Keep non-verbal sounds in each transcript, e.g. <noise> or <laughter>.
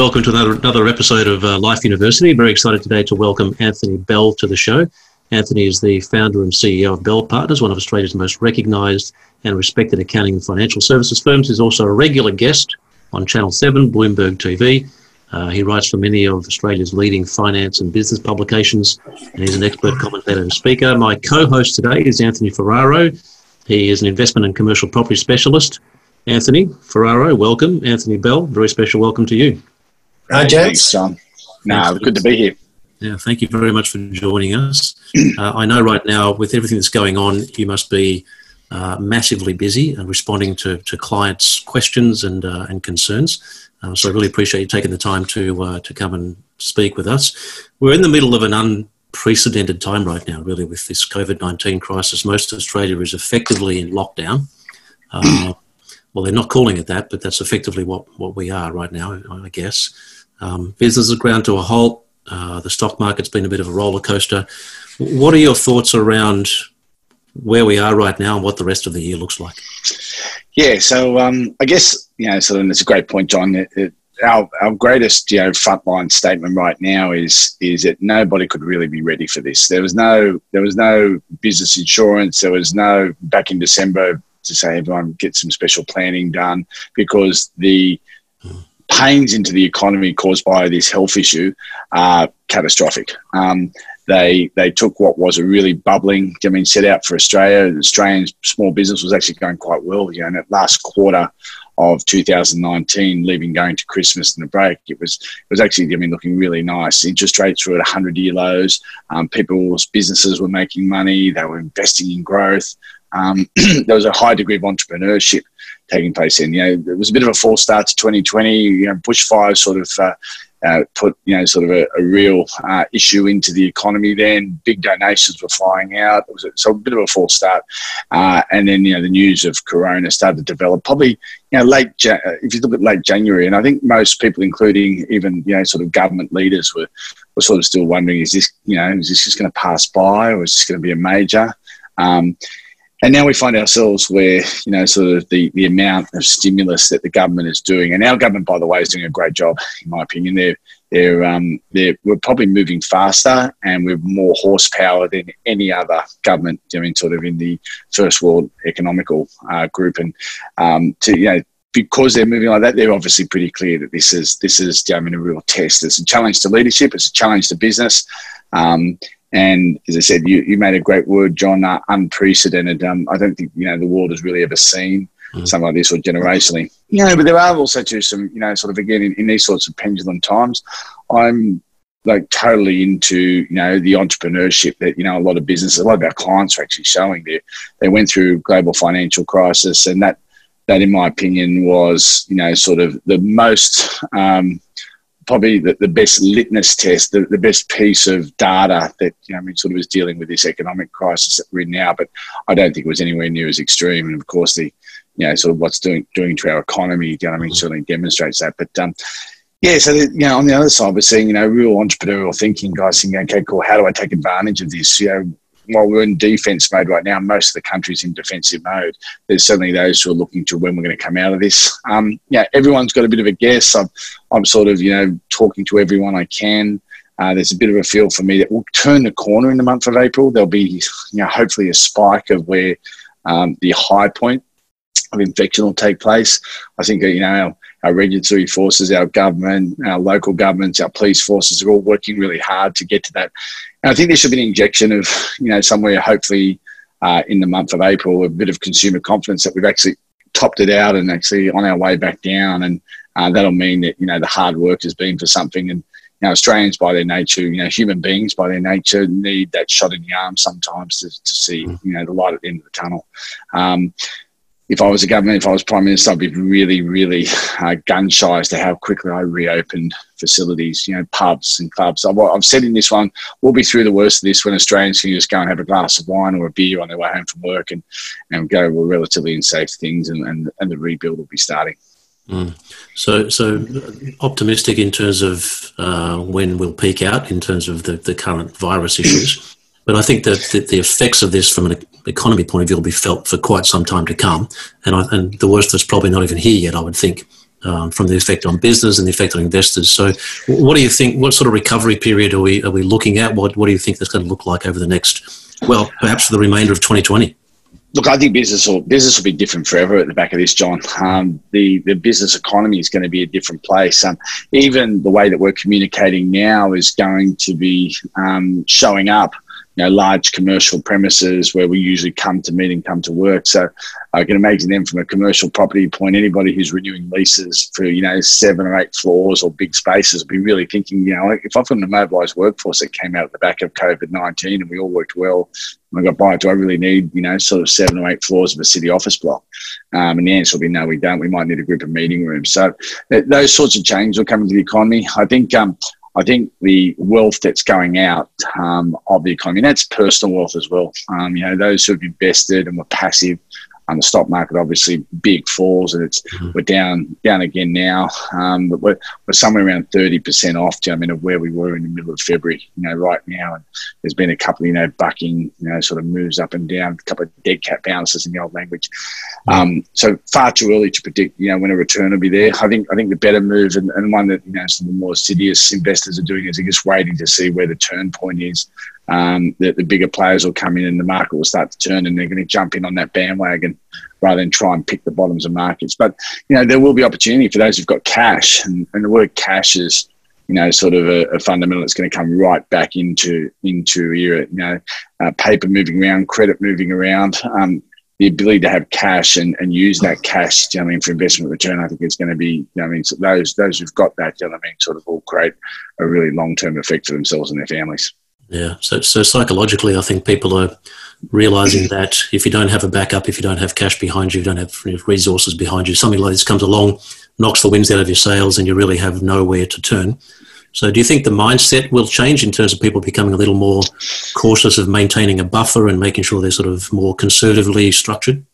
Welcome to another, another episode of uh, Life University. Very excited today to welcome Anthony Bell to the show. Anthony is the founder and CEO of Bell Partners, one of Australia's most recognised and respected accounting and financial services firms. He's also a regular guest on Channel 7, Bloomberg TV. Uh, he writes for many of Australia's leading finance and business publications, and he's an expert commentator and speaker. My co host today is Anthony Ferraro. He is an investment and commercial property specialist. Anthony Ferraro, welcome. Anthony Bell, very special welcome to you. Hi, James. John. No, good to be here. Yeah, thank you very much for joining us. <clears throat> Uh, I know right now, with everything that's going on, you must be uh, massively busy and responding to, to clients' questions and, uh, and concerns. Uh, so I really appreciate you taking the time to, uh, to come and speak with us. We're in the middle of an unprecedented time right now, really, with this COVID 19 crisis. Most of Australia is effectively in lockdown. Uh, <clears throat> well, they're not calling it that, but that's effectively what, what we are right now, I guess. Um, business has ground to a halt. Uh, the stock market's been a bit of a roller coaster. What are your thoughts around where we are right now and what the rest of the year looks like? Yeah, so um, I guess you know, so then it's a great point, John. It, it, our our greatest you know frontline statement right now is is that nobody could really be ready for this. There was no there was no business insurance. There was no back in December to say everyone get some special planning done because the pains into the economy caused by this health issue are catastrophic. Um, they they took what was a really bubbling, I mean, set out for Australia. Australian small business was actually going quite well. You know, in that last quarter of 2019, leaving going to Christmas and the break, it was it was actually I mean looking really nice. Interest rates were at 100 year lows. Um, people's businesses were making money. They were investing in growth. Um, <clears throat> there was a high degree of entrepreneurship taking place in. You know, it was a bit of a false start to 2020. You know, bushfires sort of uh, uh, put you know sort of a, a real uh, issue into the economy. Then big donations were flying out. It was a, so a bit of a false start, uh, and then you know the news of Corona started to develop. Probably you know late uh, if you look at late January, and I think most people, including even you know sort of government leaders, were were sort of still wondering: is this you know is this just going to pass by, or is this going to be a major? Um, and now we find ourselves where, you know, sort of the, the amount of stimulus that the government is doing, and our government, by the way, is doing a great job, in my opinion. They're, they're, um, they're, we're probably moving faster and with more horsepower than any other government, I mean, sort of in the first world economical uh, group. And um, to, you know, because they're moving like that, they're obviously pretty clear that this is, this is, I mean, a real test. It's a challenge to leadership. It's a challenge to business. Um, and as I said, you, you made a great word, John, uh, unprecedented. Um, I don't think, you know, the world has really ever seen mm. something like this or generationally. You know, but there are also too some, you know, sort of again, in, in these sorts of pendulum times, I'm like totally into you know the entrepreneurship that you know a lot of businesses a lot of our clients are actually showing there they went through global financial crisis and that that in my opinion was you know sort of the most um, probably the, the best litmus test, the, the best piece of data that you know, I mean, sort of is dealing with this economic crisis that we're in now. But I don't think it was anywhere near as extreme. And of course, the you know sort of what's doing doing to our economy, you know, I mean, certainly demonstrates that. But um, yeah, so the, you know, on the other side, we're seeing you know real entrepreneurial thinking, guys saying, okay, cool, how do I take advantage of this? You know, while we're in defence mode right now, most of the country's in defensive mode. There's certainly those who are looking to when we're going to come out of this. Um, yeah, everyone's got a bit of a guess. I'm, I'm sort of, you know, talking to everyone I can. Uh, there's a bit of a feel for me that we'll turn the corner in the month of April. There'll be, you know, hopefully a spike of where um, the high point of infection will take place. I think, you know, our, regulatory forces, our government, our local governments, our police forces are all working really hard to get to that and I think there should be an injection of, you know, somewhere hopefully uh, in the month of April, a bit of consumer confidence that we've actually topped it out and actually on our way back down. And uh, that'll mean that, you know, the hard work has been for something. And, you know, Australians by their nature, you know, human beings by their nature need that shot in the arm sometimes to, to see, mm. you know, the light at the end of the tunnel. Um, if I was a government, if I was prime minister, I'd be really, really uh, gun shy as to how quickly I reopened facilities, you know, pubs and clubs. I've, I've, said in this one, we'll be through the worst of this when Australians can just go and have a glass of wine or a beer on their way home from work and, and go well, relatively in safe things, and, and, and the rebuild will be starting. Mm. So, so optimistic in terms of uh, when we'll peak out in terms of the, the current virus issues. But I think that the, effects of this from an economy point of view will be felt for quite some time to come. And, I, and the worst is probably not even here yet, I would think. um, from the effect on business and the effect on investors. So, what do you think? What sort of recovery period are we are we looking at? What What do you think that's going to look like over the next, well, perhaps for the remainder of 2020? Look, I think business will business will be different forever at the back of this, John. Um, the the business economy is going to be a different place. Um, even the way that we're communicating now is going to be um, showing up you know, large commercial premises where we usually come to meet and come to work. So I can imagine them from a commercial property point, anybody who's renewing leases for, you know, seven or eight floors or big spaces will be really thinking, you know, if I've got a mobilised workforce that came out at the back of COVID-19 and we all worked well, I got by, do I really need, you know, sort of seven or eight floors of a city office block? Um, and the answer will be no, we don't. We might need a group of meeting rooms. So those sorts of changes will come into the economy. I think um, I think the wealth that's going out um, of the economy, that's personal wealth as well. Um, you know, those who have invested and were passive um, the stock market obviously big falls, and it's mm-hmm. we're down down again now. Um, but we're, we're somewhere around thirty percent off. I mean, of where we were in the middle of February. You know, right now, and there's been a couple, you know, bucking, you know, sort of moves up and down, a couple of dead cat bounces in the old language. Mm-hmm. Um, so far too early to predict, you know, when a return will be there. I think I think the better move and, and one that you know some of the more assiduous investors are doing is they're just waiting to see where the turn point is um, the, the, bigger players will come in and the market will start to turn and they're going to jump in on that bandwagon rather than try and pick the bottoms of markets. But, you know, there will be opportunity for those who've got cash and, and the word cash is, you know, sort of a, a, fundamental that's going to come right back into, into you know, uh, paper moving around, credit moving around. Um, the ability to have cash and, and use that cash, you know I mean, for investment return, I think it's going to be, you know I mean, so those those who've got that, you know I mean, sort of will create a really long term effect for themselves and their families. Yeah. So, so psychologically, I think people are realizing <clears throat> that if you don't have a backup, if you don't have cash behind you, you don't have resources behind you, something like this comes along, knocks the winds out of your sails, and you really have nowhere to turn. So, do you think the mindset will change in terms of people becoming a little more cautious of maintaining a buffer and making sure they're sort of more conservatively structured?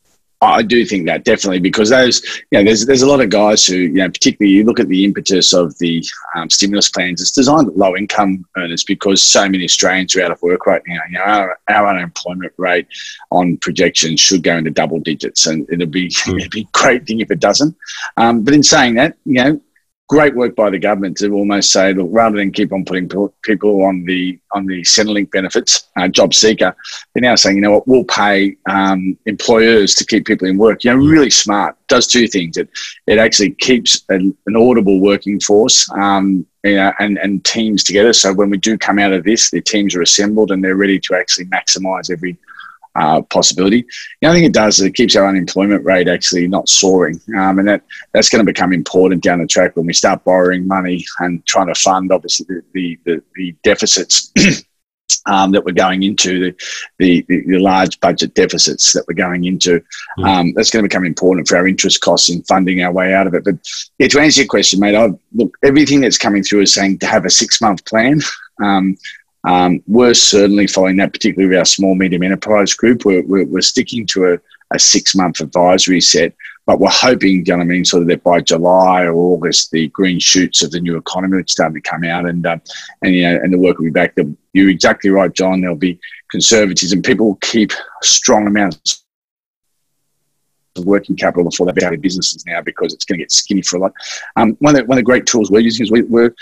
I do think that definitely because those, you know, there's there's a lot of guys who, you know, particularly you look at the impetus of the um, stimulus plans. It's designed at low income earners because so many Australians are out of work right now. You know, our, our unemployment rate on projections should go into double digits, and it'll be mm. <laughs> it'd be a great thing if it doesn't. Um, but in saying that, you know, great work by the government to almost say, look, rather than keep on putting people on the on the Centrelink benefits, uh, job seeker, they're now saying, you know what, we'll pay um, employers to keep people in work. You know, really smart. Does two things. It it actually keeps an, an audible working force. Um, you know, and, and teams together. So when we do come out of this, the teams are assembled and they're ready to actually maximise every uh, possibility. The only thing it does is it keeps our unemployment rate actually not soaring, um, and that that's going to become important down the track when we start borrowing money and trying to fund obviously the the, the, the deficits. <clears throat> Um, that we're going into, the, the, the, large budget deficits that we're going into, mm. um, that's going to become important for our interest costs in funding our way out of it. But yeah, to answer your question, mate, I, look, everything that's coming through is saying to have a six month plan. Um, um, we're certainly following that, particularly with our small medium enterprise group. We're, we're, we're sticking to a, a six month advisory set, but we're hoping, you know I mean, sort of that by July or August, the green shoots of the new economy are starting to come out, and uh, and you know, and the work will be back. You're exactly right, John. There'll be conservatism. People will keep strong amounts of working capital out of businesses now because it's going to get skinny for a lot. Um, one, of the, one of the great tools we're using is we, are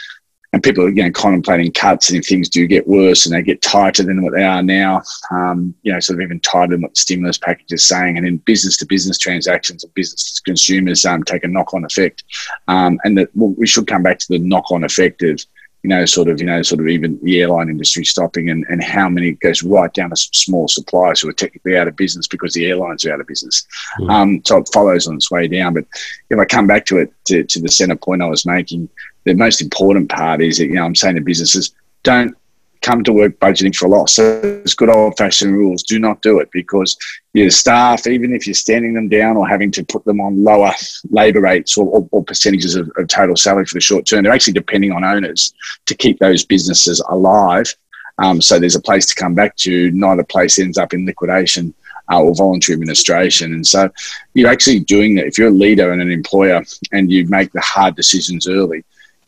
and people are you know contemplating cuts and if things do get worse and they get tighter than what they are now um, you know sort of even tighter than what the stimulus package is saying and then business to business transactions and business to consumers um, take a knock-on effect um, and that well, we should come back to the knock-on effect of you know, sort of, you know, sort of even the airline industry stopping and, and how many goes right down to small suppliers who are technically out of business because the airlines are out of business. Mm. Um, so it follows on its way down. But if I come back to it, to, to the center point I was making, the most important part is that, you know, I'm saying to businesses, don't come to work budgeting for a loss. So it's good old fashioned rules. Do not do it because your staff, even if you're standing them down or having to put them on lower labour rates or, or, or percentages of, of, total salary for the short term, they're actually depending on owners to keep those businesses alive. Um, so there's a place to come back to. Neither place ends up in liquidation. Uh, or voluntary administration. And so you're actually doing that. If you're a leader and an employer and you make the hard decisions early,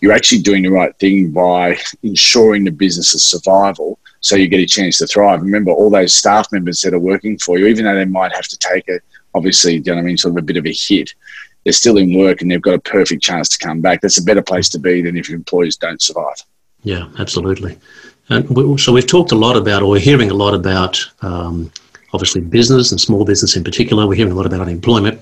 you're actually doing the right thing by ensuring the business's survival so you get a chance to thrive. Remember, all those staff members that are working for you, even though they might have to take a, obviously, you know I mean, sort of a bit of a hit, they're still in work and they've got a perfect chance to come back. That's a better place to be than if your employees don't survive. Yeah, absolutely. And we, so we've talked a lot about, or we're hearing a lot about, um, obviously business and small business in particular. We're hearing a lot about unemployment.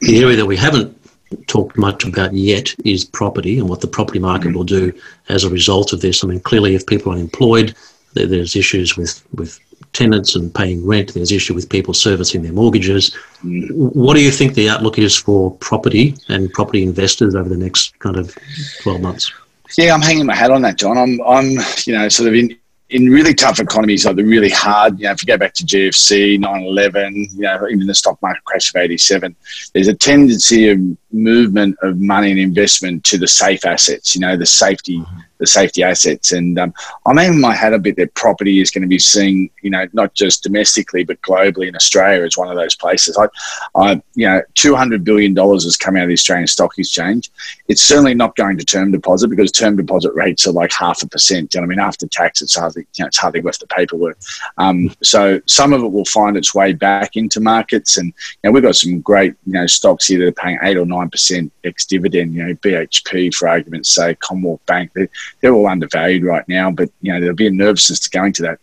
The area that we haven't talked much about yet is property and what the property market mm-hmm. will do as a result of this. I mean, clearly, if people are unemployed, there's issues with, with tenants and paying rent. There's issue with people servicing their mortgages. Mm. What do you think the outlook is for property and property investors over the next kind of 12 months? Yeah, I'm hanging my hat on that, John. I'm, I'm, you know, sort of in, in really tough economies, like the really hard, you know, if you go back to GFC, 9-11, you know, even the stock market crash of 87, there's a tendency of movement of money and investment to the safe assets, you know, the safety, mm-hmm the safety assets. And um, I'm aiming my hat a bit that property is going to be seen, you know, not just domestically but globally in Australia as one of those places. I, I you know, two hundred billion dollars has come out of the Australian Stock Exchange. It's certainly not going to term deposit because term deposit rates are like half a percent. You know I mean? After tax, it's hardly, you know, it's hardly worth the paperwork. Um, so some of it will find its way back into markets, and you know, we've got some great, you know, stocks here that are paying eight or nine percent ex dividend. You know, BHP for argument's sake, Commonwealth Bank. They're, they're all undervalued right now, but you know there'll be a nervousness to going to that.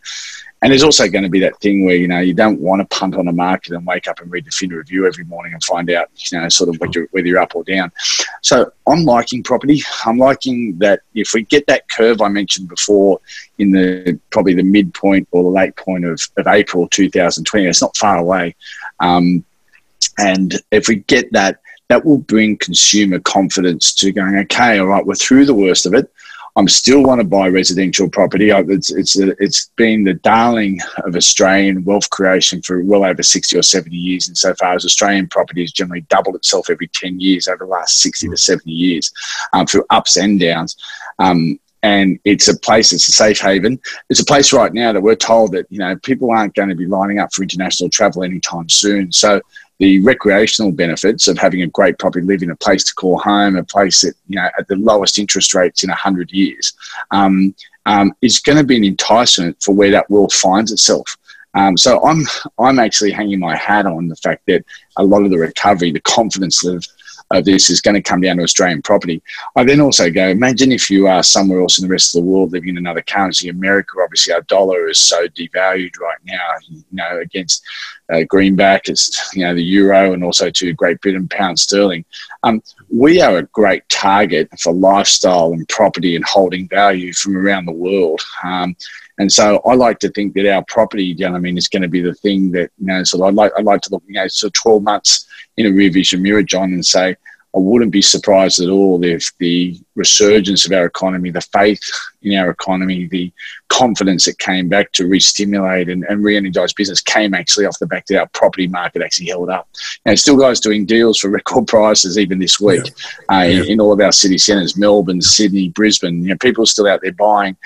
And there's also going to be that thing where you know you don't want to punt on a market and wake up and read the fin review every morning and find out you know sort of whether you're, whether you're up or down. So I'm liking property. I'm liking that if we get that curve I mentioned before in the probably the midpoint or the late point of, of April 2020, it's not far away. Um, and if we get that, that will bring consumer confidence to going, okay, all right, we're through the worst of it. I'm still want to buy residential property. It's it's it's been the darling of Australian wealth creation for well over 60 or 70 years. Insofar as Australian property has generally doubled itself every 10 years over the last 60 to 70 years um, through ups and downs. Um, and it's a place it's a safe haven it's a place right now that we're told that you know people aren't going to be lining up for international travel anytime soon so the recreational benefits of having a great property, living a place to call home, a place that you know at the lowest interest rates in hundred years, um, um, is going to be an enticement for where that world finds itself. Um, so I'm I'm actually hanging my hat on the fact that a lot of the recovery, the confidence of of this is going to come down to Australian property. I then also go, imagine if you are somewhere else in the rest of the world living in another currency. America, obviously, our dollar is so devalued right now, you know, against uh, greenback, it's, you know, the euro and also to Great Britain, pound sterling. Um, we are a great target for lifestyle and property and holding value from around the world. Um, and so I like to think that our property, you know, I mean, is going to be the thing that, you know, so I'd like, I'd like to look, you know, so 12 months in a rear vision mirror, John, and say, I wouldn't be surprised at all if the resurgence of our economy, the faith in our economy, the confidence that came back to re-stimulate and, and re-energize business came actually off the back that our property market actually held up. And still guys doing deals for <laughs> record prices even this week yeah. Uh, yeah. In, in, all of our city centres, Melbourne, Sydney, Brisbane. You know, people are still out there buying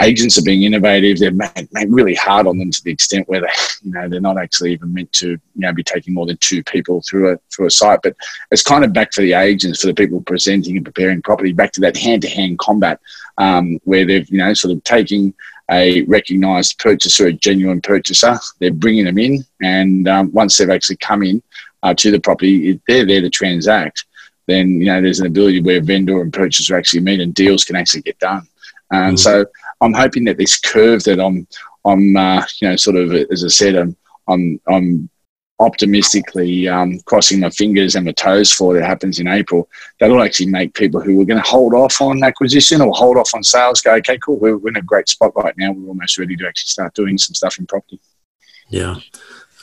agents are being innovative. They're made, made, really hard on them to the extent where they, you know, they're not actually even meant to, you know, be taking more than two people through a through a site. But it's kind of back for the agents, for the people presenting and preparing property, back to that hand to hand combat um, where they've, you know, sort of taking a recognised purchaser, a genuine purchaser. They're bringing them in, and um, once they've actually come in uh, to the property, they're there to transact. Then you know there's an ability where vendor and purchaser actually meet, and deals can actually get done. And mm-hmm. so I'm hoping that this curve that I'm, I'm, uh, you know, sort of as I said, I'm, I'm, I'm optimistically um, crossing my fingers and my toes for that happens in April. That'll actually make people who are going to hold off on acquisition or hold off on sales go, okay, cool, we're, we're in a great spot right now. We're almost ready to actually start doing some stuff in property. Yeah.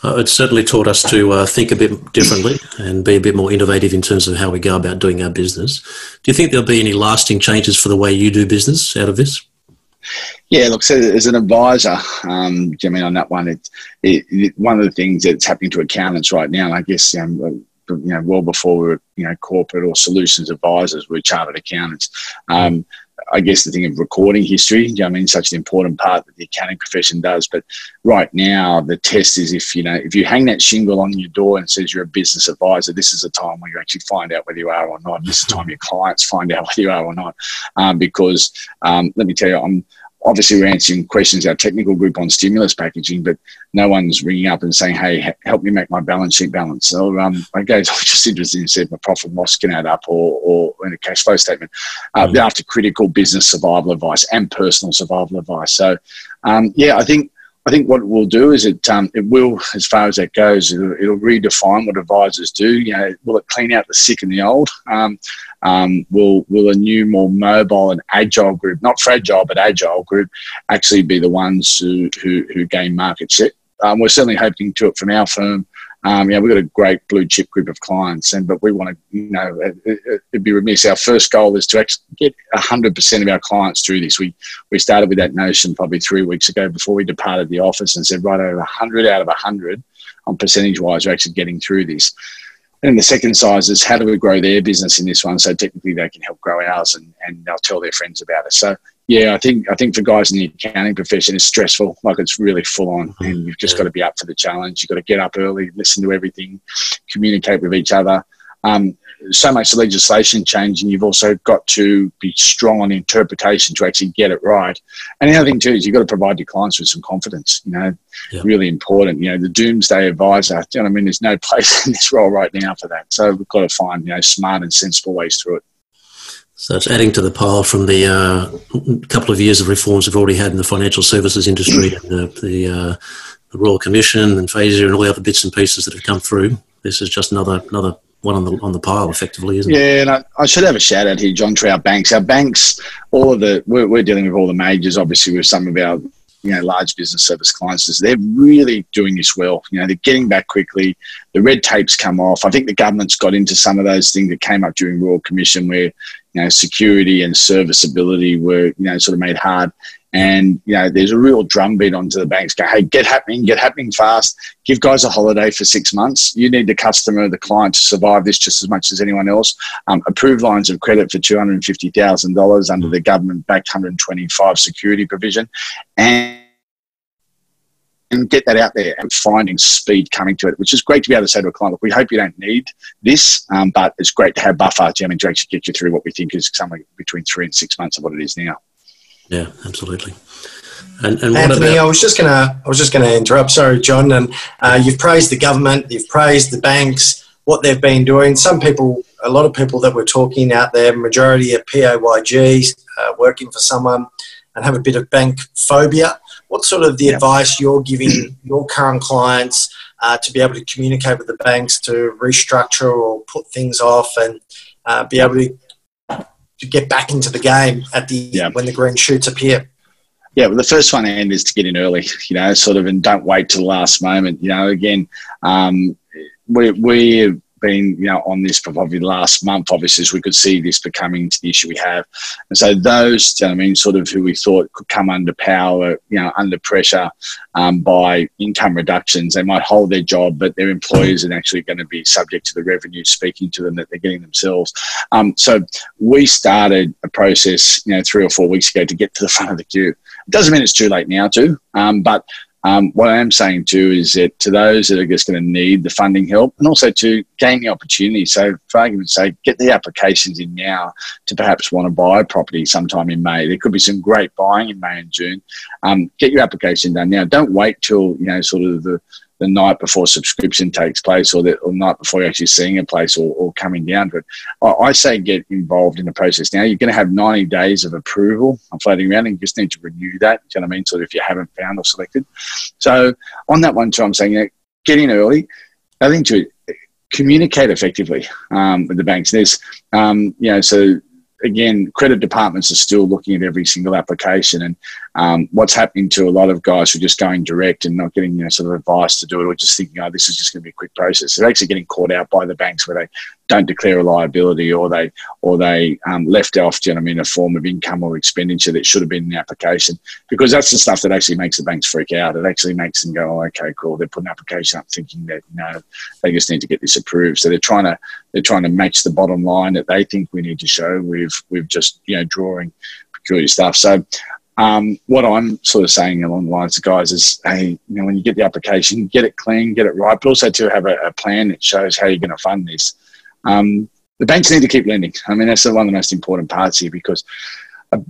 Uh, it's certainly taught us to uh, think a bit differently and be a bit more innovative in terms of how we go about doing our business. Do you think there'll be any lasting changes for the way you do business out of this? Yeah, look, so as an advisor, um, I mean, on that one, it's it, it, one of the things that's happening to accountants right now, and I guess, um, you know, well before we were, you know, corporate or solutions advisors, we are chartered accountants. Um, I guess the thing of recording history, you know I mean, such an important part that the accounting profession does. But right now, the test is if you know if you hang that shingle on your door and says you're a business advisor, this is a time where you actually find out whether you are or not. This is the time your clients find out <laughs> whether you are or not, um, because um, let me tell you, I'm obviously we're answering questions our technical group on stimulus packaging, but no one's ringing up and saying, "Hey, help me make my balance sheet balance." So um, I guess <laughs> I was just interested in said my profit and loss can add up, or, or in a cash flow statement. Uh, mm-hmm. After critical business survival advice and personal survival advice. So um, yeah, I think I think what we'll do is it um, it will, as far as that goes, it'll, it'll, redefine what advisors do. You know, will it clean out the sick and the old? Um, um, will will a new, more mobile and agile group, not fragile but agile group, actually be the ones who who, who gain market share? Um, we're certainly hoping to it from our firm. Um, yeah, we've got a great blue chip group of clients, and but we want to, you know, it, would be remiss. Our first goal is to actually get 100% of our clients through this. We we started with that notion probably three weeks ago before we departed the office and said, right over 100 out of 100 on percentage wise are actually getting through this. And the second size is how do we grow their business in this one so technically they can help grow ours and, and they'll tell their friends about it. So yeah, I think I think for guys in the accounting profession, it's stressful. Like it's really full on, mm-hmm. and you've just got to be up for the challenge. You've got to get up early, listen to everything, communicate with each other. Um, so much legislation change, and you've also got to be strong on interpretation to actually get it right. And the other thing too is you've got to provide your clients with some confidence. You know, yeah. really important. You know, the doomsday advisor. You know, I mean, there's no place <laughs> in this role right now for that. So we've got to find you know smart and sensible ways through it. So it's adding to the pile from the uh, couple of years of reforms we've already had in the financial services industry and the, the, uh, the Royal Commission and FASEA and all the other bits and pieces that have come through. This is just another another one on the on the pile, effectively, isn't yeah, it? Yeah, and I, I, should have a shout out here, John, to our banks. Our banks, all of the we're, we're dealing with all the majors, obviously, with some of our you know large business service clients they're really doing this well. You know, they're getting back quickly. The red tape's come off. I think the government's got into some of those things that came up during Royal Commission, where you know security and serviceability were you know sort of made hard. And you know, there's a real drumbeat onto the banks. Go, hey, get happening, get happening fast. Give guys a holiday for six months. You need the customer, the client, to survive this just as much as anyone else. Um, approved lines of credit for two hundred and fifty thousand dollars under the one hundred twenty-five security provision, and and get that out there and finding speed coming to it, which is great to be able to say to a client, look, we hope you don't need this, um, but it's great to have buffer to, to actually get you through what we think is somewhere between three and six months of what it is now. Yeah, absolutely. And, and Anthony, about- I was just gonna, I was just gonna interrupt. Sorry, John. And uh, you've praised the government, you've praised the banks, what they've been doing. Some people, a lot of people that we're talking out there, majority are PAYGs, uh, working for someone, and have a bit of bank phobia. What sort of the advice you're giving your current clients uh, to be able to communicate with the banks to restructure or put things off and uh, be able to to get back into the game at the when the green shoots appear? Yeah, well, the first one and is to get in early, you know, sort of, and don't wait till the last moment. You know, again, um, we we been, you know, on this for probably the last month, obviously, as we could see this becoming the issue we have. And so those, I mean, sort of who we thought could come under power, you know, under pressure um, by income reductions, they might hold their job, but their employers are actually going to be subject to the revenue speaking to them that they're getting themselves. Um, so we started a process, you know, three or four weeks ago to get to the front of the queue. It doesn't mean it's too late now, too, um, but um, what I am saying too is that to those that are just going to need the funding help and also to gain the opportunity. So, for argument's sake, get the applications in now to perhaps want to buy a property sometime in May. There could be some great buying in May and June. Um, get your application done now. Don't wait till, you know, sort of the the night before subscription takes place or the or night before you're actually seeing a place or, or coming down to it. I, I, say get involved in the process now. You're going to have 90 days of approval I'm floating around and you just need to renew that. Do you know what I mean? So if you haven't found or selected. So on that one too, I'm saying you know, get in early. I think to communicate effectively um, with the banks. There's, um, you know, so again, credit departments are still looking at every single application, and um, what's happening to a lot of guys who are just going direct and not getting you know sort of advice to do it, or just thinking, oh, this is just going to be a quick process. They're actually getting caught out by the banks where they don't declare a liability, or they or they um, left off, you know, I mean, a form of income or expenditure that should have been in the application, because that's the stuff that actually makes the banks freak out. It actually makes them go, oh, okay, cool. They put an application up thinking that you know they just need to get this approved, so they're trying to they're trying to match the bottom line that they think we need to show with with just you know drawing peculiar stuff. So um, what I'm sort of saying along the lines of guys is, hey, you know, when you get the application, get it clean, get it right, but also to have a, a plan that shows how you're going to fund this. Um, the banks need to keep lending. I mean, that's one of the most important parts here because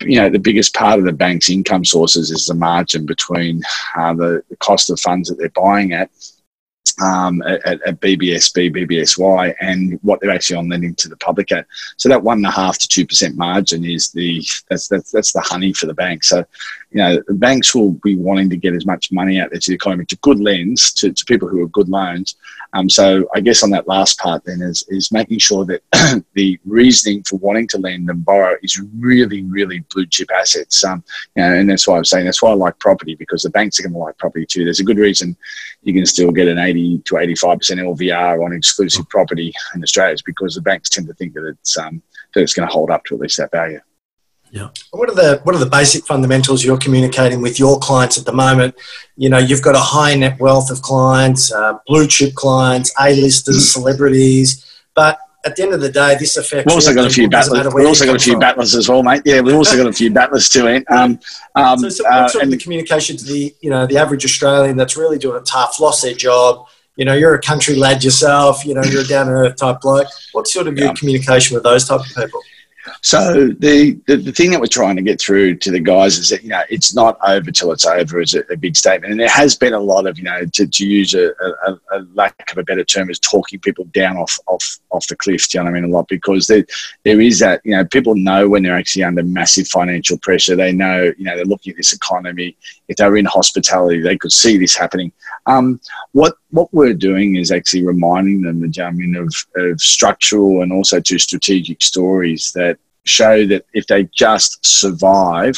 you know, the biggest part of the bank's income sources is the margin between uh, the, the cost of funds that they're buying at um, at, at, BBSB, BBSY, and what they're actually on lending to the public at. So that one and a half to two percent margin is the that's that's that's the honey for the bank. So you know the banks will be wanting to get as much money out there to the economy to good lends to, to people who are good loans. Um, so I guess on that last part then is is making sure that <clears throat> the reasoning for wanting to lend and borrow is really really blue chip assets. Um, you know, and that's why I'm saying that's why I like property because the banks are going to like property too. There's a good reason you can still get an 80 to 85% LVR on exclusive property in Australia is because the banks tend to think that it's, um, that it's going to hold up to at least that value. Yeah. What are the what are the basic fundamentals you're communicating with your clients at the moment? You know, you've got a high net wealth of clients, uh, blue chip clients, A-listers, celebrities, but at the end of the day, this affects. We've also got a few battlers. We've also got a few from. battlers as well, mate. Yeah, we've also got a few battlers too. Eh? Um, um, so, so uh, sort of the communication to the you know the average Australian that's really doing it tough, lost their job. You know, you're a country lad yourself. You know, you're a down to earth type bloke. What sort of your communication with those type of people? So the, the, the thing that we're trying to get through to the guys is that you know it's not over till it's over is a, a big statement, and there has been a lot of you know to, to use a, a, a, lack of a better term is talking people down off off off the cliff. Do you know what I mean? A lot because there there is that you know people know when they're actually under massive financial pressure. They know you know they're looking at this economy. If they were in hospitality, they could see this happening. Um, what what we're doing is actually reminding them, mean, of, of structural and also to strategic stories that show that if they just survive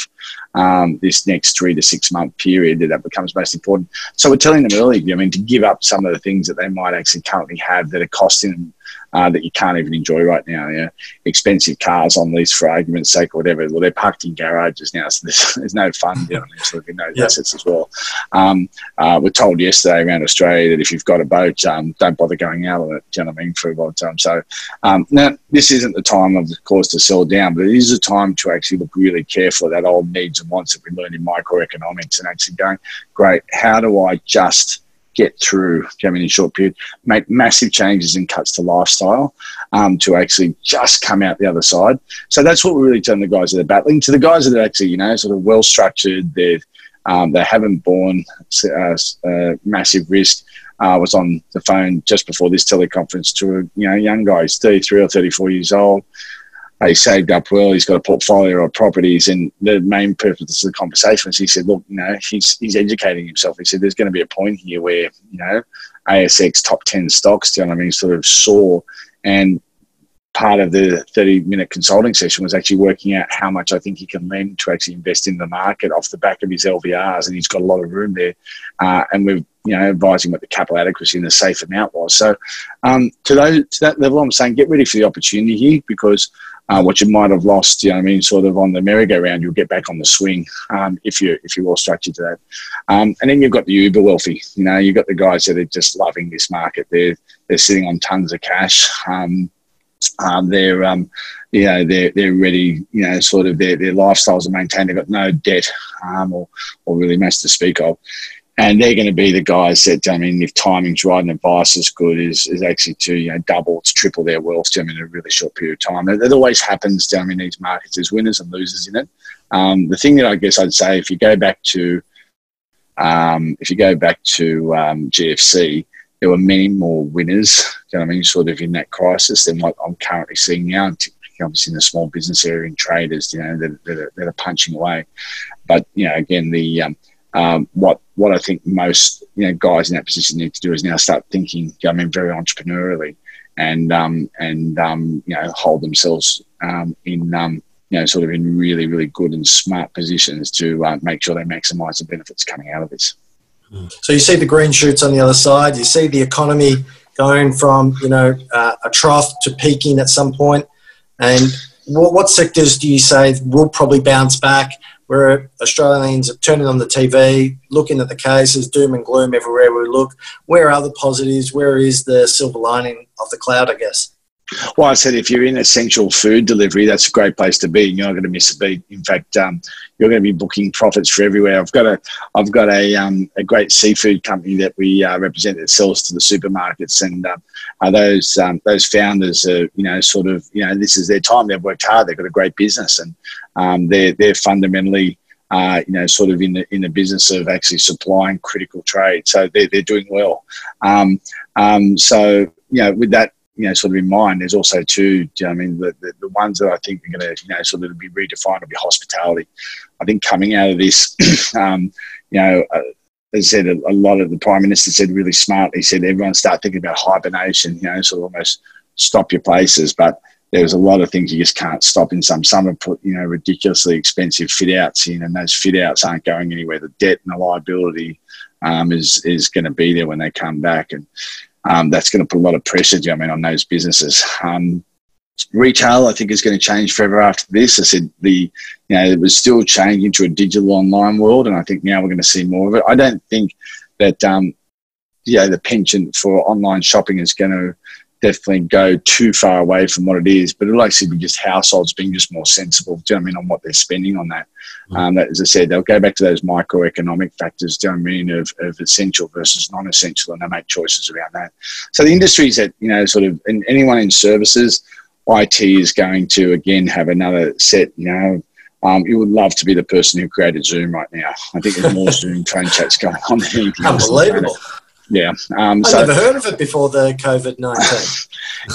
um, this next three to six month period, that, that becomes most important. So we're telling them early, I mean, to give up some of the things that they might actually currently have that are costing them uh, that you can't even enjoy right now. You know, expensive cars on lease for argument's sake or whatever. Well, they're parked in garages now, so there's, there's no fun. So in those yep. assets as well. Um, uh, we're told yesterday around Australia that if you've got a boat, um, don't bother going out on it. Do you know what I mean? For a long time. So um, now this isn't the time, of course, to sell down, but it is a time to actually look really careful at that old needs wants that we learned in microeconomics and actually going, great, how do I just get through coming in a short period, make massive changes and cuts to lifestyle um, to actually just come out the other side. So that's what we're really telling the guys that are battling. To the guys that are actually, you know, sort of well structured, they're, um, they haven't borne uh, uh, massive risk. I uh, was on the phone just before this teleconference to a you know young guy, he's 33 or 34 years old, he saved up well. He's got a portfolio of properties, and the main purpose of the conversation was he said, "Look, you know, he's he's educating himself." He said, "There's going to be a point here where you know ASX top ten stocks, you know, what I mean, sort of saw, and part of the 30 minute consulting session was actually working out how much I think he can lend to actually invest in the market off the back of his LVRs. And he's got a lot of room there. Uh, and we're, you know, advising what the capital adequacy and the safe amount was. So um, to, those, to that level, I'm saying get ready for the opportunity here because uh, what you might have lost, you know, I mean, sort of on the merry-go-round, you'll get back on the swing um, if you if you're well structured to that. Um, and then you've got the uber wealthy. You know, you've got the guys that are just loving this market. They're they're sitting on tons of cash. Um, um, they're um, you know they're they're ready. You know, sort of their their lifestyles are maintained. They've got no debt um, or or really much to speak of and they're going to be the guys that I mean, if timing's right and advice is good, is, is actually to you know double to triple their wealth to them in a really short period of time. It, it always happens down in these markets. There's winners and losers in it. Um, the thing that I guess I'd say, if you go back to um, if you go back to um, GFC, there were many more winners. You know I mean? Sort of in that crisis than what I'm currently seeing now. Obviously, in the small business area and traders, you know, that, that, are, that are punching away. But you know, again, the um, um, what what I think most you know guys in that position need to do is now start thinking. You know, I mean, very entrepreneurially, and um, and um, you know hold themselves um, in um, you know sort of in really really good and smart positions to uh, make sure they maximise the benefits coming out of this. So you see the green shoots on the other side. You see the economy going from you know uh, a trough to peaking at some point. and what, what sectors do you say will probably bounce back? where Australians are turning on the TV, looking at the cases, doom and gloom everywhere we look. Where are the positives? Where is the silver lining of the cloud, I guess? Well, I said if you're in essential food delivery, that's a great place to be. You're not going to miss a beat. In fact, um, you're going to be booking profits for everywhere. I've got a, I've got a, um, a great seafood company that we uh, represent that sells to the supermarkets, and uh, those um, those founders are, you know, sort of, you know, this is their time. They've worked hard. They've got a great business, and um, they're they're fundamentally. Uh, you know, sort of in the in the business of actually supplying critical trade, so they're, they're doing well. Um, um, so you know, with that you know, sort of in mind, there's also two, you know I mean, the, the, the, ones that I think are going to, you know, sort of be redefined will be hospitality. I think coming out of this, <clears throat> um, you know, uh, as I said, a, a, lot of the Prime Minister said really smart. He said everyone start thinking about hibernation, you know, sort of almost stop your places. But there's a lot of things you just can't stop in some. Some have put, you know, ridiculously expensive fit outs in, and those fit outs aren't going anywhere. The debt and the liability um, is is going to be there when they come back. And um, that's going to put a lot of pressure, I mean, on those businesses. Um, retail, I think, is going to change forever after this. I said the, you know, it was still changing to a digital online world, and I think now we're going to see more of it. I don't think that, um, you know, the penchant for online shopping is going to definitely go too far away from what it is, but it'll actually be just households being just more sensible, do you know I mean, on what they're spending on that. Mm. Um, that as I said, they'll go back to those microeconomic factors, do you know I mean, of, of essential versus non essential, and they make choices around that. So the industries that, you know, sort of, and anyone in services, IT is going to, again, have another set, you know, um, you would love to be the person who created Zoom right now. I think there's more <laughs> Zoom phone chats going on Unbelievable. Yeah. Um, I've so, never heard of it before the COVID 19.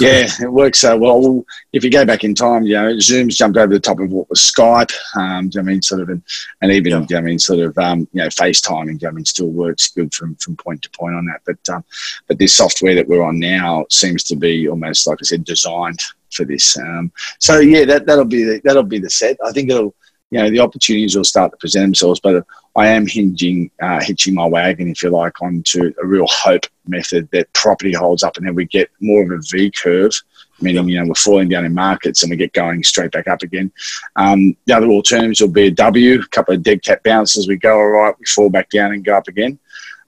<laughs> yeah, it works so well. If you go back in time, you know, Zoom's jumped over the top of what was Skype. Um, I mean, sort of, and, and even, yeah. I mean, sort of, um, you know, FaceTiming, I mean, still works good from, from point to point on that. But, um, but this software that we're on now seems to be almost, like I said, designed for this. Um, so yeah, that, that'll be the, that'll be the set. I think it'll, you know, the opportunities will start to present themselves, but I am hinging, uh, hitching my wagon, if you like, onto a real hope method that property holds up and then we get more of a V curve, meaning, you know, we're falling down in markets and we get going straight back up again. Um, the other alternatives will be a W, a couple of dead cat bounces, we go all right, we fall back down and go up again.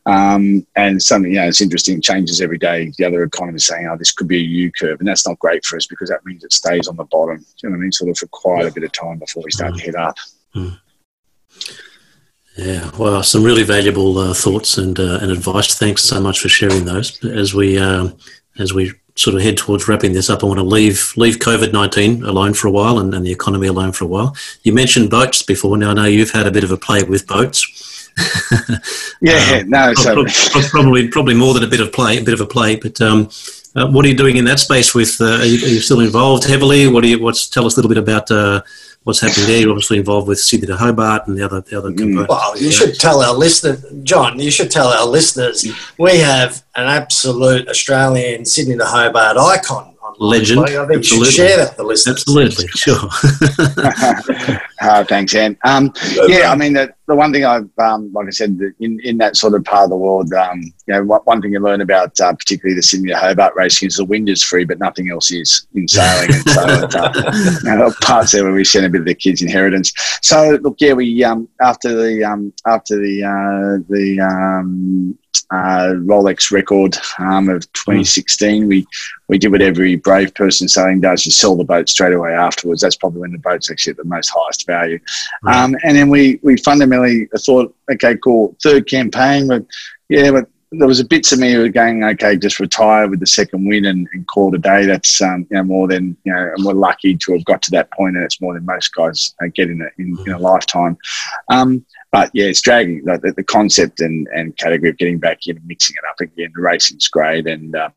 Um, and something, you know, it's interesting, changes every day. The other economists saying, oh, this could be a U curve. And that's not great for us because that means it stays on the bottom, you know what I mean? Sort of for quite a bit of time before we start to head up. Mm. Yeah, well, some really valuable uh, thoughts and uh, and advice. Thanks so much for sharing those. As we um, as we sort of head towards wrapping this up, I want to leave leave COVID nineteen alone for a while and, and the economy alone for a while. You mentioned boats before. Now I know you've had a bit of a play with boats. yeah, <laughs> um, no, so probably probably more than a bit of play, a bit of a play. But um, uh, what are you doing in that space? With uh, are, you, are, you, still involved heavily? What do you? What's tell us a little bit about uh, what's happening there. You're obviously involved with Sydney to Hobart and the other the other mm. Well, you should tell our listeners, John. You should tell our listeners we have an absolute Australian Sydney to Hobart icon legend. I think Absolutely. you share that the listeners. Absolutely, sure. uh, <laughs> thanks, Anne. Um, yeah, I mean, the, the one thing I've, um, like I said, in, in that sort of part of the world, um, you know, one thing you learn about uh, particularly the Sydney to Hobart racing is the wind is free, but nothing else is in sailing. and so, <laughs> uh, you know, parts there where we send a bit of the kids' inheritance. So, look, yeah, we um, after the um, after the uh, the um, uh, Rolex record um, of 2016. We we did what every brave person sailing does: you sell the boat straight away afterwards. That's probably when the boat's actually at the most highest value. Um, and then we we fundamentally thought, okay, cool, third campaign, but yeah, but there was a bit of me going, okay, just retire with the second win and, and call it a day. That's um, you know more than you know, and we're lucky to have got to that point, and it's more than most guys get in a, in, in a lifetime. Um, but yeah, it's dragging the, the, concept and, and category of getting back in and mixing it up again. The racing's great and uh,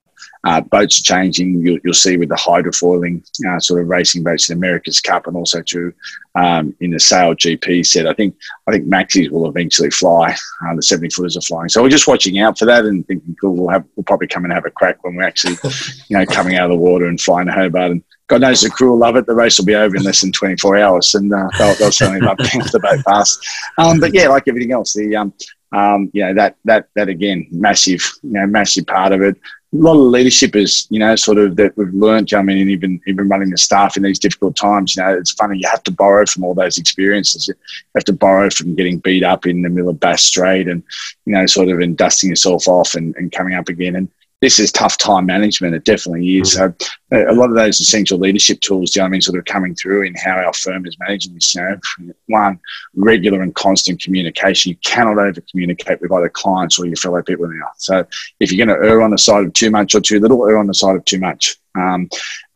uh, boats are changing. You'll, you'll, see with the hydrofoiling uh, sort of racing boats in America's Cup and also too um, in the Sail GP set. I think I think Maxis will eventually fly. Uh, the 70 footers are flying, so we're just watching out for that and thinking, cool, we'll have we'll probably come and have a crack when we're actually you know coming out of the water and flying to Hobart and God knows the crew will love it. The race will be over in less than 24 hours, and uh, they'll, they'll certainly love being off the boat fast. Um, but yeah, like everything else, the um, um, you know that that that again, massive, you know, massive part of it. A lot of leadership is, you know, sort of that we've learned. I mean, even even running the staff in these difficult times, you know, it's funny. You have to borrow from all those experiences. You have to borrow from getting beat up in the middle of Bass Strait, and you know, sort of and dusting yourself off and, and coming up again. And this is tough time management. It definitely is. So a lot of those essential leadership tools, you know I mean, sort of coming through in how our firm is managing this. You know, one, regular and constant communication. You cannot over communicate with either clients or your fellow people now. So if you're going to err on the side of too much or too little, err on the side of too much. Um,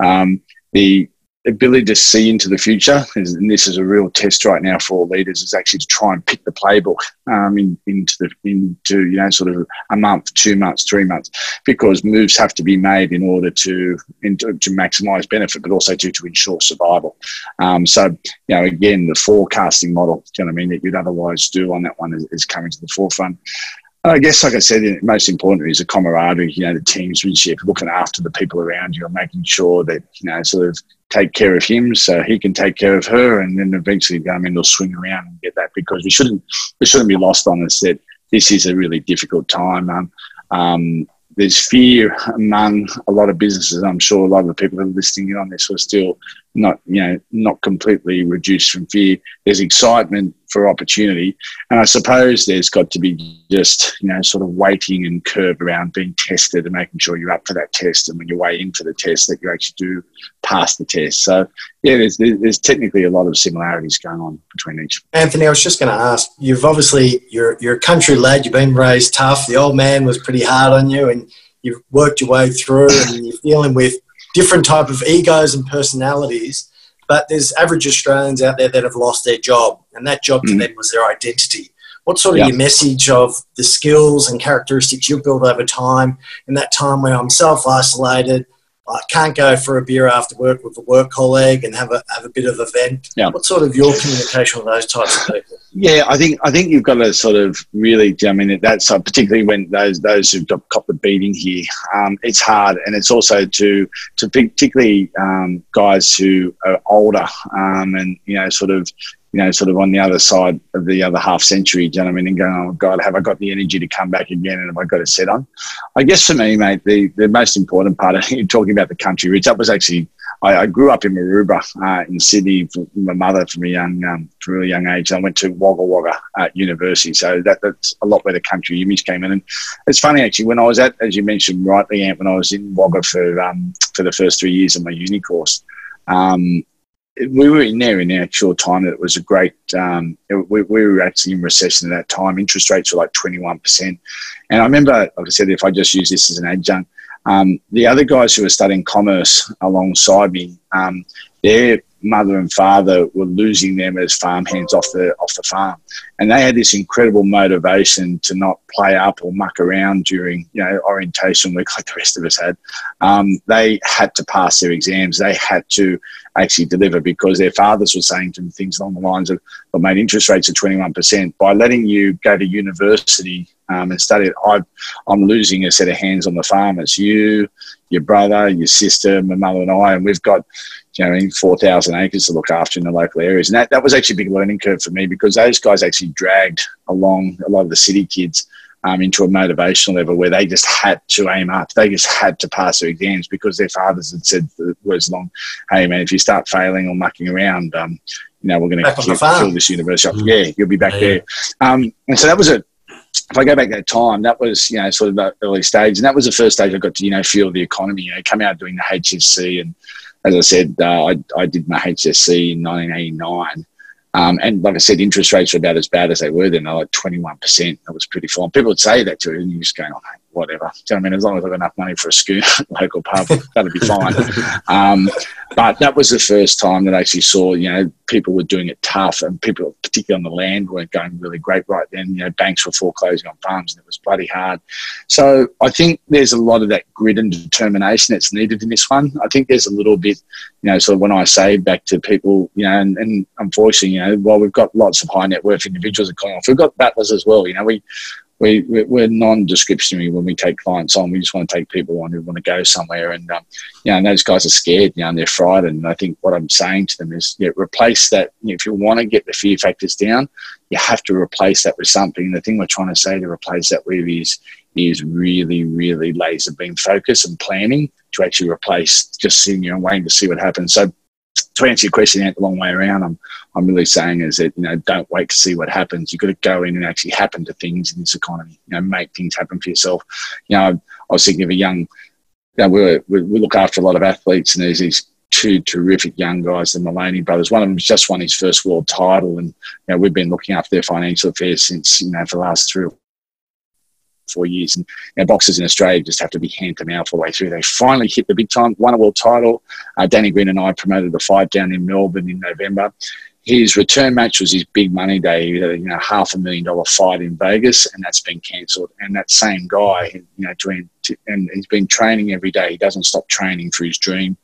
um, the ability to see into the future, and this is a real test right now for leaders, is actually to try and pick the playbook um, in, into the into you know sort of a month, two months, three months, because moves have to be made in order to in, to, to maximise benefit, but also to to ensure survival. Um, so you know again, the forecasting model, you know what I mean, that you'd otherwise do on that one is, is coming to the forefront. I guess, like I said, most importantly is the camaraderie, you know, the teamsmanship, looking after the people around you and making sure that, you know, sort of take care of him so he can take care of her and then eventually I mean, they'll swing around and get that because we shouldn't we shouldn't be lost on this that this is a really difficult time. Um, um, there's fear among a lot of businesses. I'm sure a lot of the people that are listening in on this are still not, you know, not completely reduced from fear. There's excitement for opportunity, and I suppose there's got to be just, you know, sort of waiting and curve around being tested and making sure you're up for that test, and when you're way into the test, that you actually do pass the test. So, yeah, there's there's technically a lot of similarities going on between each. Anthony, I was just going to ask. You've obviously you're you're a country lad. You've been raised tough. The old man was pretty hard on you, and you've worked your way through, and you're dealing with different type of egos and personalities. But there's average Australians out there that have lost their job, and that job to mm. them was their identity. What sort of yep. your message of the skills and characteristics you've built over time in that time where I'm self isolated, I can't go for a beer after work with a work colleague and have a have a bit of a vent. Yeah. What sort of your communication with those types of people? Yeah, I think I think you've got to sort of really. I mean, that's uh, particularly when those those who've got cop the beating here. Um, it's hard, and it's also to to particularly um, guys who are older um, and you know sort of you know, sort of on the other side of the other half century, do you know what I mean? And going, oh God, have I got the energy to come back again? And have I got it set on? I guess for me, mate, the, the most important part <laughs> of talking about the country roots, that was actually, I, I grew up in Maroubra uh, in Sydney. My mother from a young, um, from a really young age. I went to Wagga Wagga at university. So that, that's a lot where the country image came in. And it's funny, actually, when I was at, as you mentioned rightly, Ant, when I was in Wagga for, um, for the first three years of my uni course, um, we were in there in the actual time it was a great. Um, we, we, were actually in recession at that time. Interest rates were like twenty one percent, and I remember, like I said, if I just use this as an adjunct, um, the other guys who were studying commerce alongside me, um, their mother and father were losing them as farmhands off the off the farm, and they had this incredible motivation to not play up or muck around during you know orientation week like the rest of us had. Um, they had to pass their exams. They had to actually deliver because their fathers were saying to them things along the lines of, "Well, made interest rates are twenty one percent. By letting you go to university um, and study I, I'm losing a set of hands on the farm. It's you, your brother, your sister, my mother, and I, and we've got." You know, 4,000 acres to look after in the local areas. And that, that was actually a big learning curve for me because those guys actually dragged along a lot of the city kids um, into a motivational level where they just had to aim up. They just had to pass their exams because their fathers had said the words long, hey, man, if you start failing or mucking around, um, you know, we're going to kill this university up. Mm-hmm. Yeah, you'll be back yeah. there. Um, and so that was a, if I go back that time, that was, you know, sort of the early stage. And that was the first stage I got to, you know, feel the economy, you know, come out doing the HSC and, as I said, uh, I, I did my HSC in 1989. Um, and like I said, interest rates were about as bad as they were then. They're like 21%. That was pretty fine. People would say that to you, and you just go, oh, whatever. Do you know I mean? As long as I've got enough money for a schooner <laughs> local pub, that'll be fine. Um, but that was the first time that I actually saw, you know, people were doing it tough and people, particularly on the land, weren't going really great right then. You know, banks were foreclosing on farms and it was bloody hard. So I think there's a lot of that grit and determination that's needed in this one. I think there's a little bit, you know, so when I say back to people, you know, and, and unfortunately, you know, while we've got lots of high net worth individuals at Collingwood, we've got battlers as well. You know, we, we, we're non-descriptionary when we take clients on. We just want to take people on who want to go somewhere. And, um, you know, and those guys are scared, you know, and they're frightened. And I think what I'm saying to them is, yeah, replace that. You know, if you want to get the fear factors down, you have to replace that with something. The thing we're trying to say to replace that with is, is really, really laser beam focus and planning to actually replace just sitting here and waiting to see what happens. So to answer your question out the long way around, I'm I'm really saying is that you know don't wait to see what happens. You've got to go in and actually happen to things in this economy. You know, make things happen for yourself. You know, I, was thinking of a young. You know, we, we, look after a lot of athletes, and there's these two terrific young guys, the Moloney brothers. One of them just won his first world title, and you know, we've been looking after their financial affairs since you know for the last three or four years. And you know, boxers in Australia just have to be hand to mouth all the way through. They finally hit the big time, won a world title. Uh, Danny Green and I promoted the fight down in Melbourne in November. His return match was his big money day. A you know, half a million dollar fight in Vegas, and that's been cancelled. And that same guy, you know, doing, and he's been training every day. He doesn't stop training for his dream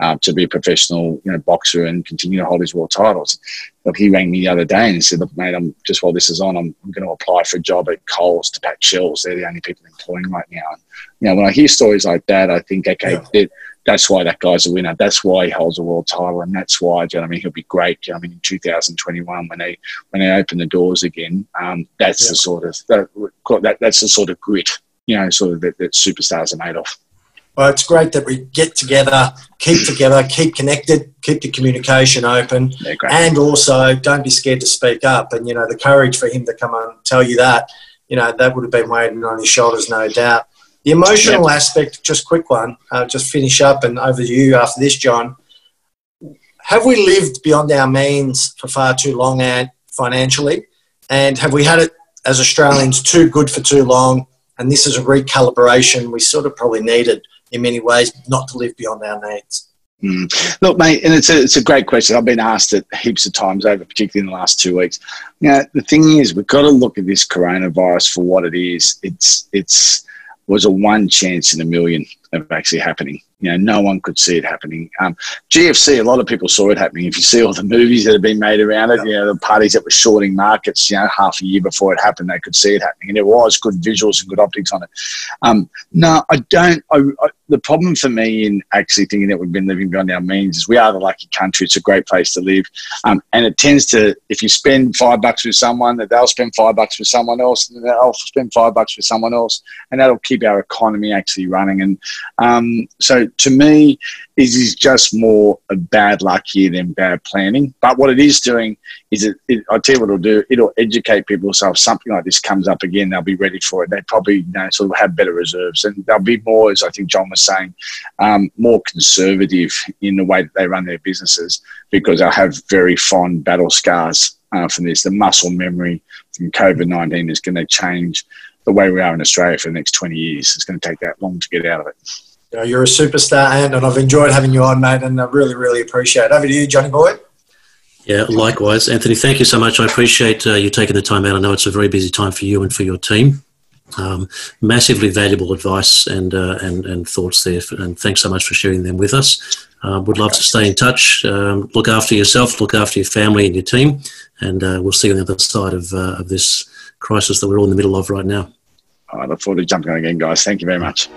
um, to be a professional, you know, boxer and continue to hold his world titles. Look, he rang me the other day and said, "Look, mate, I'm just while this is on, I'm, I'm going to apply for a job at Coles to pack shelves. They're the only people employing right now." And, you know, when I hear stories like that, I think, okay, yeah. it, that's why that guy's a winner. That's why he holds a world title, and that's why. you know I mean? He'll be great. You know I mean, in 2021 when they when they open the doors again, um, that's yeah. the sort of that, that, that's the sort of grit, you know, sort of that, that superstars are made of. Well, it's great that we get together, keep together, keep connected, keep the communication open, yeah, and also don't be scared to speak up. And you know, the courage for him to come and tell you that, you know, that would have been weighing on his shoulders, no doubt. The emotional yep. aspect, just quick one, uh, just finish up and over to you after this, John. Have we lived beyond our means for far too long and financially? And have we had it as Australians too good for too long? And this is a recalibration we sort of probably needed in many ways, not to live beyond our needs. Mm. Look, mate, and it's a, it's a great question. I've been asked it heaps of times over, particularly in the last two weeks. Know, the thing is, we've got to look at this coronavirus for what it is. It's it's was a one chance in a million of actually happening. You know, no one could see it happening. Um, GFC, a lot of people saw it happening. If you see all the <laughs> movies that have been made around it, you know, the parties that were shorting markets, you know, half a year before it happened, they could see it happening. And there was good visuals and good optics on it. Um, no, I don't. I, I, the problem for me in actually thinking that we've been living beyond our means is we are the lucky country. It's a great place to live. Um, and it tends to, if you spend five bucks with someone, that they'll spend five bucks with someone else, and they'll spend five bucks with someone else. And that'll keep our economy actually running. And um, so to me, it is just more a bad luck here than bad planning. But what it is doing is it, it I'll tell you what it'll do, it'll educate people. So if something like this comes up again, they'll be ready for it. They probably you know, sort of have better reserves and they'll be more, as I think John was saying, um, more conservative in the way that they run their businesses because they'll have very fond battle scars uh, from this. The muscle memory from COVID 19 is going to change the way we are in Australia for the next 20 years. It's going to take that long to get out of it. You know, you're a superstar, and, and I've enjoyed having you on, mate, and I really, really appreciate it. Over to you, Johnny Boy. Yeah, likewise. Anthony, thank you so much. I appreciate uh, you taking the time out. I know it's a very busy time for you and for your team. Um, massively valuable advice and, uh, and, and thoughts there. And thanks so much for sharing them with us. Uh, would love to stay in touch. Um, look after yourself, look after your family and your team. And uh, we'll see you on the other side of, uh, of this crisis that we're all in the middle of right now. I look forward to jumping on again, guys. Thank you very much.